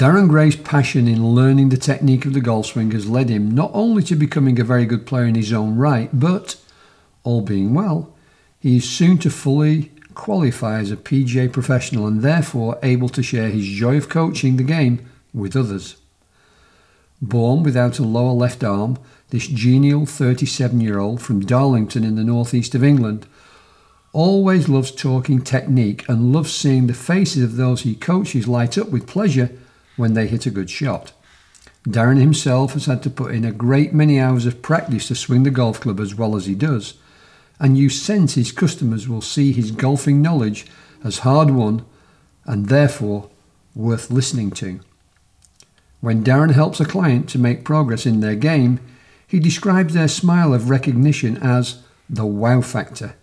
Darren Gray's passion in learning the technique of the golf swing has led him not only to becoming a very good player in his own right, but, all being well, he is soon to fully qualify as a PGA professional and therefore able to share his joy of coaching the game with others. Born without a lower left arm, this genial 37 year old from Darlington in the northeast of England always loves talking technique and loves seeing the faces of those he coaches light up with pleasure when they hit a good shot. Darren himself has had to put in a great many hours of practice to swing the golf club as well as he does, and you sense his customers will see his golfing knowledge as hard won and therefore worth listening to. When Darren helps a client to make progress in their game, he describes their smile of recognition as the wow factor.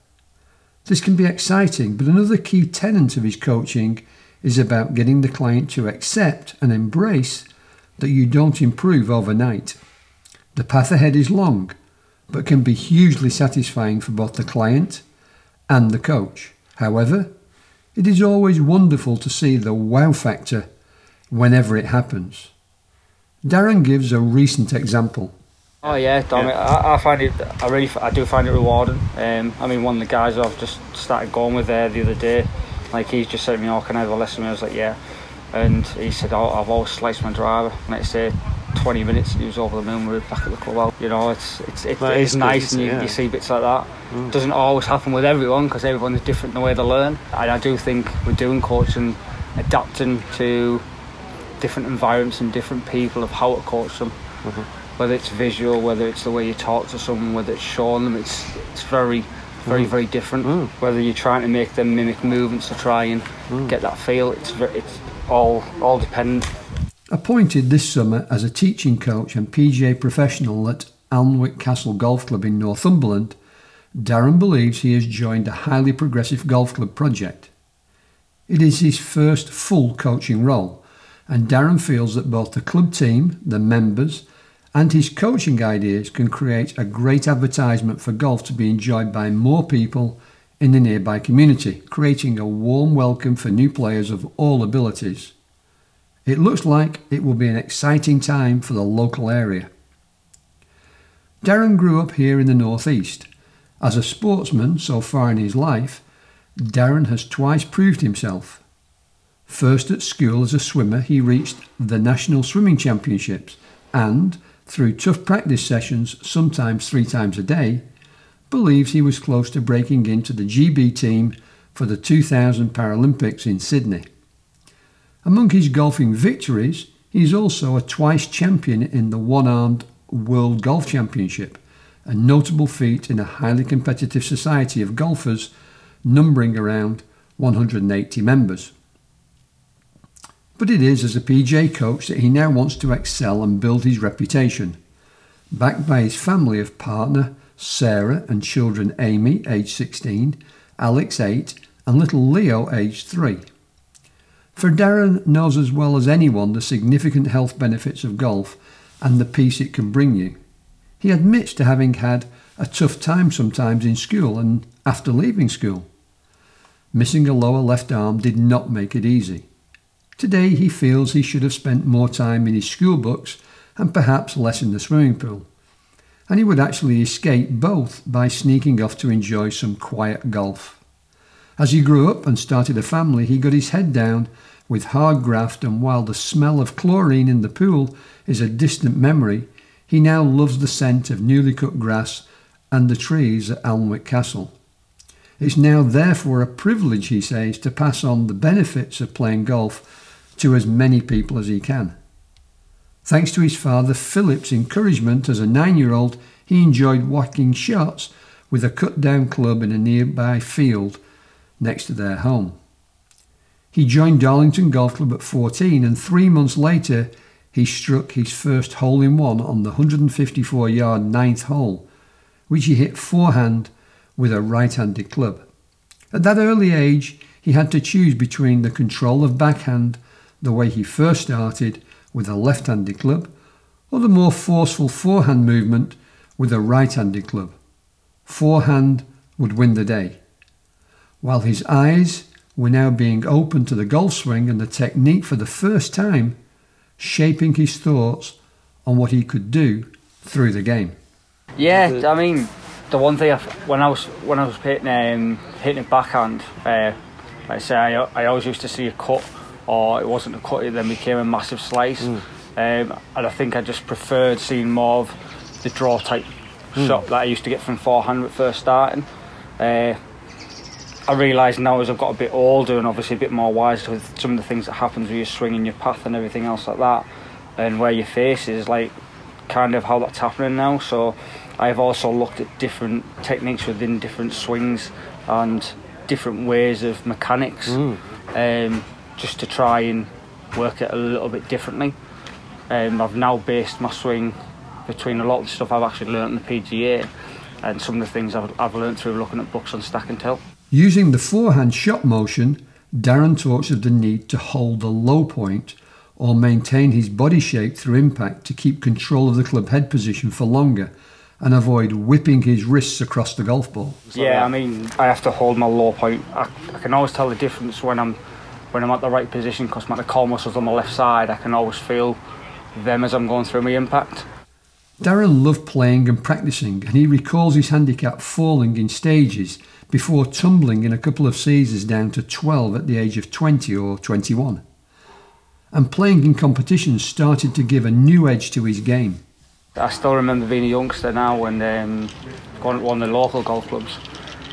This can be exciting, but another key tenet of his coaching is about getting the client to accept and embrace that you don't improve overnight. The path ahead is long, but can be hugely satisfying for both the client and the coach. However, it is always wonderful to see the wow factor whenever it happens. Darren gives a recent example. Oh yeah, damn yeah. I, I, find it. I really, I do find it rewarding. Um, I mean, one of the guys I've just started going with there the other day, like he's just said to me, "Oh, can I have a lesson?" I was like, "Yeah," and he said, oh, "I've always sliced my driver." Next day, 20 minutes, he was over the moon. We are back at the club. Well, you know, it's it's it, it is nice, and you, yeah. you, see bits like that. Mm. Doesn't always happen with everyone because everyone is different in the way they learn. And I do think we're doing coaching, adapting to different environments and different people of how to coach them. Mm-hmm. Whether it's visual, whether it's the way you talk to someone, whether it's showing them, it's it's very very mm. very different. Mm. Whether you're trying to make them mimic movements to try and mm. get that feel, it's it's all all dependent. Appointed this summer as a teaching coach and PGA professional at Alnwick Castle Golf Club in Northumberland, Darren believes he has joined a highly progressive golf club project. It is his first full coaching role, and Darren feels that both the club team, the members, and his coaching ideas can create a great advertisement for golf to be enjoyed by more people in the nearby community, creating a warm welcome for new players of all abilities. It looks like it will be an exciting time for the local area. Darren grew up here in the northeast. As a sportsman so far in his life, Darren has twice proved himself. First at school as a swimmer, he reached the National Swimming Championships and, through tough practice sessions, sometimes three times a day, believes he was close to breaking into the GB team for the 2000 Paralympics in Sydney. Among his golfing victories, he is also a twice champion in the one armed World Golf Championship, a notable feat in a highly competitive society of golfers numbering around 180 members. But it is as a PGA coach that he now wants to excel and build his reputation. Backed by his family of partner, Sarah, and children Amy, age 16, Alex, 8, and little Leo, age 3. For Darren knows as well as anyone the significant health benefits of golf and the peace it can bring you. He admits to having had a tough time sometimes in school and after leaving school. Missing a lower left arm did not make it easy. Today he feels he should have spent more time in his school books and perhaps less in the swimming pool. And he would actually escape both by sneaking off to enjoy some quiet golf. As he grew up and started a family, he got his head down with hard graft, and while the smell of chlorine in the pool is a distant memory, he now loves the scent of newly cut grass and the trees at Alnwick Castle. It's now therefore a privilege, he says, to pass on the benefits of playing golf to as many people as he can. Thanks to his father Philip's encouragement as a nine year old, he enjoyed whacking shots with a cut down club in a nearby field next to their home. He joined Darlington Golf Club at 14 and three months later he struck his first hole in one on the 154 yard ninth hole, which he hit forehand with a right handed club. At that early age, he had to choose between the control of backhand the way he first started with a left handed club, or the more forceful forehand movement with a right handed club. Forehand would win the day. While his eyes were now being opened to the golf swing and the technique for the first time, shaping his thoughts on what he could do through the game. Yeah, I mean, the one thing I, when I was when I was hitting um, hitting backhand, uh, like I say, I, I always used to see a cut, or it wasn't a cut, it then became a massive slice, mm. um, and I think I just preferred seeing more of the draw type mm. shot that I used to get from forehand at first starting. Uh, I realise now as I've got a bit older and obviously a bit more wise with some of the things that happens with your swing and your path and everything else like that, and where your face is, like kind of how that's happening now. So I've also looked at different techniques within different swings and different ways of mechanics, mm. um, just to try and work it a little bit differently. Um, I've now based my swing between a lot of the stuff I've actually learnt in the PGA and some of the things I've, I've learnt through looking at books on stack and tilt. Using the forehand shot motion, Darren talks of the need to hold the low point or maintain his body shape through impact to keep control of the club head position for longer and avoid whipping his wrists across the golf ball. Yeah, I mean, I have to hold my low point. I, I can always tell the difference when I'm when I'm at the right position because my core muscles on the left side. I can always feel them as I'm going through my impact. Darren loved playing and practicing, and he recalls his handicap falling in stages before tumbling in a couple of seasons down to 12 at the age of 20 or 21. And playing in competitions started to give a new edge to his game. I still remember being a youngster now and um, going to one of the local golf clubs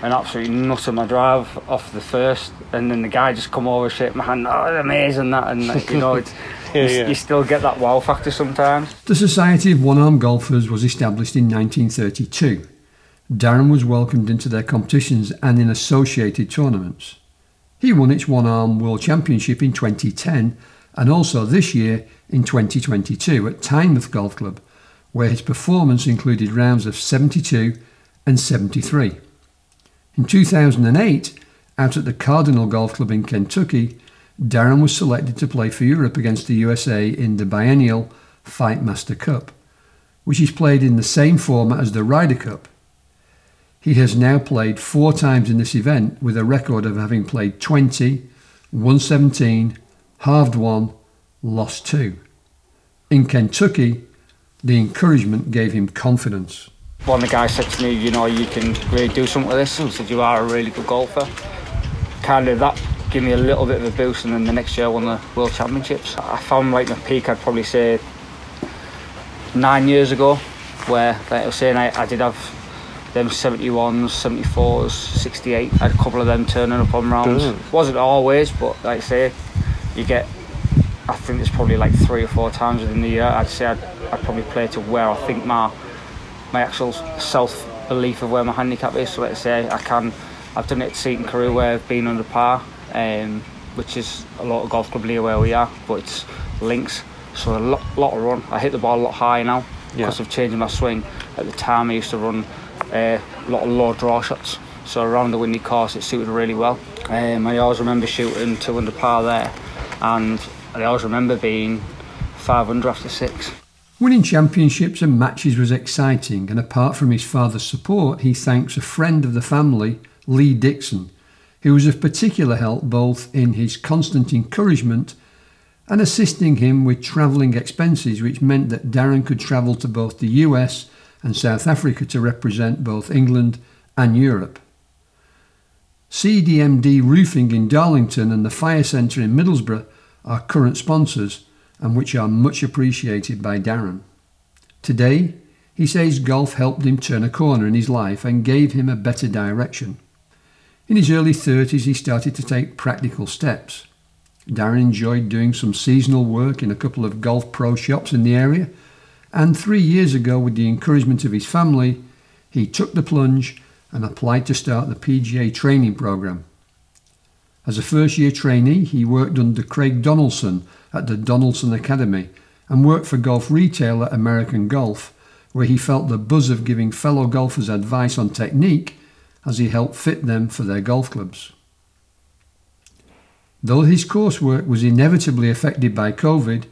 and absolutely nutting my drive off the first and then the guy just come over shake my hand oh amazing that and like, you know it's yeah, you, yeah. you, still get that wow factor sometimes the society of one-arm golfers was established in 1932 Darren was welcomed into their competitions and in associated tournaments. He won its one arm World Championship in 2010 and also this year in 2022 at Tynemouth Golf Club, where his performance included rounds of 72 and 73. In 2008, out at the Cardinal Golf Club in Kentucky, Darren was selected to play for Europe against the USA in the biennial Fightmaster Cup, which is played in the same format as the Ryder Cup he has now played four times in this event with a record of having played 20, won 17, halved one, lost two. In Kentucky, the encouragement gave him confidence. One of the guys said to me, you know, you can really do something with this. He said, you are a really good golfer. Kind of that gave me a little bit of a boost, and then the next year I won the World Championships. I found like my peak, I'd probably say nine years ago, where, like I was saying, I, I did have them 71s, 74s, 68. I had a couple of them turning up on rounds. Brilliant. Wasn't always, but like I say, you get. I think there's probably like three or four times within the year. I'd say I'd, I'd probably play to where I think my my actual self belief of where my handicap is. So let's say I can. I've done it at Seaton Carew where I've been under par, um, which is a lot of golf club near where we are, but it's links. So a lot, lot of run. I hit the ball a lot higher now because yeah. of changing my swing. At the time, I used to run uh, a lot of low draw shots. So around the windy course, it suited really well. Um, I always remember shooting two under par there, and I always remember being five under after six. Winning championships and matches was exciting, and apart from his father's support, he thanks a friend of the family, Lee Dixon, who was of particular help both in his constant encouragement and assisting him with travelling expenses, which meant that Darren could travel to both the US and South Africa to represent both England and Europe. CDMD Roofing in Darlington and the Fire Centre in Middlesbrough are current sponsors and which are much appreciated by Darren. Today, he says golf helped him turn a corner in his life and gave him a better direction. In his early 30s, he started to take practical steps. Darren enjoyed doing some seasonal work in a couple of golf pro shops in the area and three years ago, with the encouragement of his family, he took the plunge and applied to start the PGA training program. As a first year trainee, he worked under Craig Donaldson at the Donaldson Academy and worked for golf retailer American Golf, where he felt the buzz of giving fellow golfers advice on technique as he helped fit them for their golf clubs. Though his coursework was inevitably affected by COVID,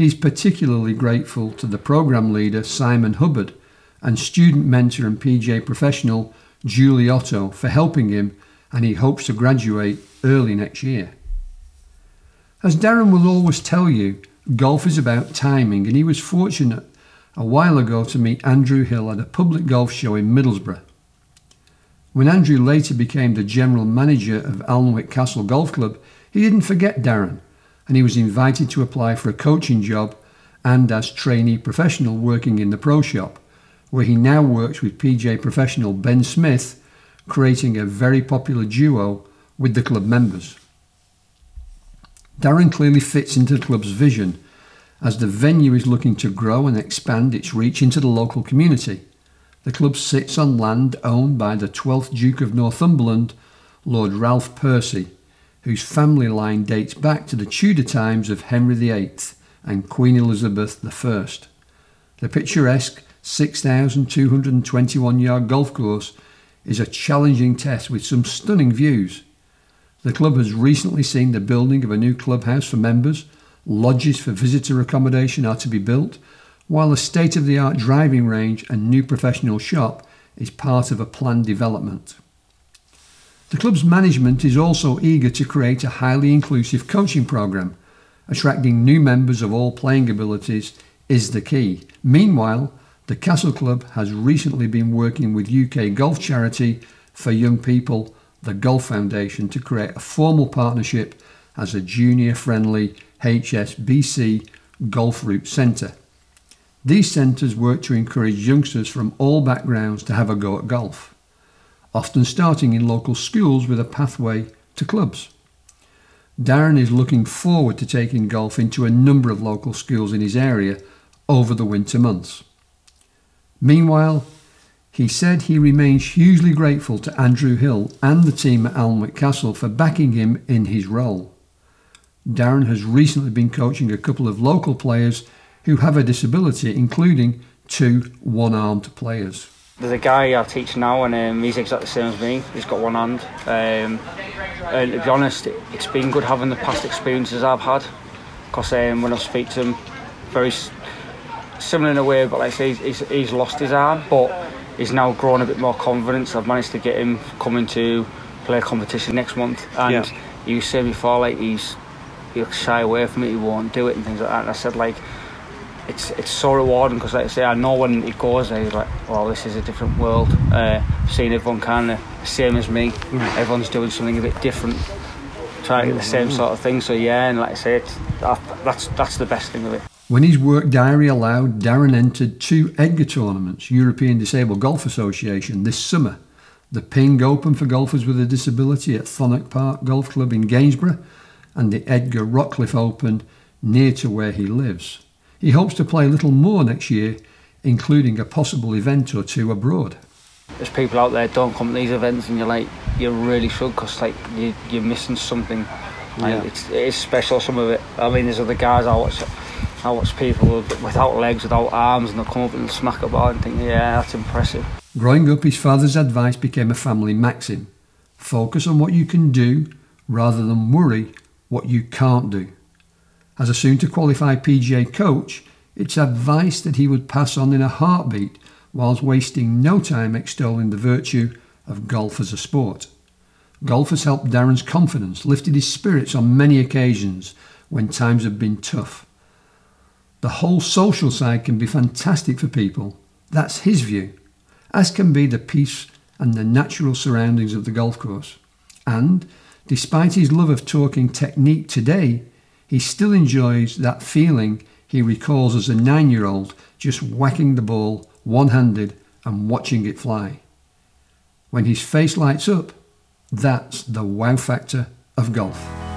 He's particularly grateful to the program leader Simon Hubbard and student mentor and PGA professional Julie Otto for helping him, and he hopes to graduate early next year. As Darren will always tell you, golf is about timing, and he was fortunate a while ago to meet Andrew Hill at a public golf show in Middlesbrough. When Andrew later became the general manager of Alnwick Castle Golf Club, he didn't forget Darren, and he was invited to apply for a coaching job and as trainee professional working in the pro shop, where he now works with PGA professional Ben Smith, creating a very popular duo with the club members. Darren clearly fits into the club's vision as the venue is looking to grow and expand its reach into the local community. The club sits on land owned by the 12th Duke of Northumberland, Lord Ralph Percy, whose family line dates back to the Tudor times of Henry VIII and Queen Elizabeth I. The picturesque 6,221 yard golf course is a challenging test with some stunning views. The club has recently seen the building of a new clubhouse for members, lodges for visitor accommodation are to be built, while a state of the art driving range and new professional shop is part of a planned development. The club's management is also eager to create a highly inclusive coaching program. Attracting new members of all playing abilities is the key. Meanwhile, the Castle Club has recently been working with UK golf charity for young people the Golf Foundation to create a formal partnership as a junior friendly HSBC golf route centre. These centres work to encourage youngsters from all backgrounds to have a go at golf, often starting in local schools with a pathway to clubs. Darren is looking forward to taking golf into a number of local schools in his area over the winter months. Meanwhile, he said he remains hugely grateful to Andrew Hill and the team at Alnwick Castle for backing him in his role. Darren has recently been coaching a couple of local players who have a disability, including two one armed players. There's a guy I teach now, and um, he's exactly the same as me. He's got one hand. Um, and to be honest, it, has been good having the past experiences I've had. Because um, when I speak to him, very similar in a way, but like I say, he's, he's lost his arm, but he's now grown a bit more confidence. I've managed to get him coming to play a competition next month, and yeah. he was saying before like he's he'll shy away from it, he won't do it, and things like that. And I said like. It's, it's so rewarding because like I say I know when it goes there like well this is a different world uh, seeing everyone kind of same as me mm. everyone's doing something a bit different trying to get the same mm. sort of thing so yeah and like I say it's, that, that's that's the best thing of it when his work diary allowed, Darren entered two EDGA tournaments, European Disabled Golf Association, this summer. The Ping Open for golfers with a disability at Thonock Park Golf Club in Gainsborough, and the EDGA Rockliffe Open near to where he lives. He hopes to play a little more next year, including a possible event or two abroad. There's people out there don't come to these events, and you're like, you really should, because like you, you're missing something. Like, yeah. it's, it is special. Some of it. I mean, there's other guys I watch I watch people without legs, without arms, and they'll come up and smack a ball and think, yeah, that's impressive. Growing up, his father's advice became a family maxim focus on what you can do rather than worry what you can't do. As a soon to qualify PGA coach, it's advice that he would pass on in a heartbeat whilst wasting no time extolling the virtue of golf as a sport. Golf has helped Darren's confidence, lifted his spirits on many occasions when times have been tough. The whole social side can be fantastic for people. That's his view, as can be the peace and the natural surroundings of the golf course. And despite his love of talking technique today, he still enjoys that feeling he recalls as a nine year old just whacking the ball one handed and watching it fly. When his face lights up, that's the wow factor of golf.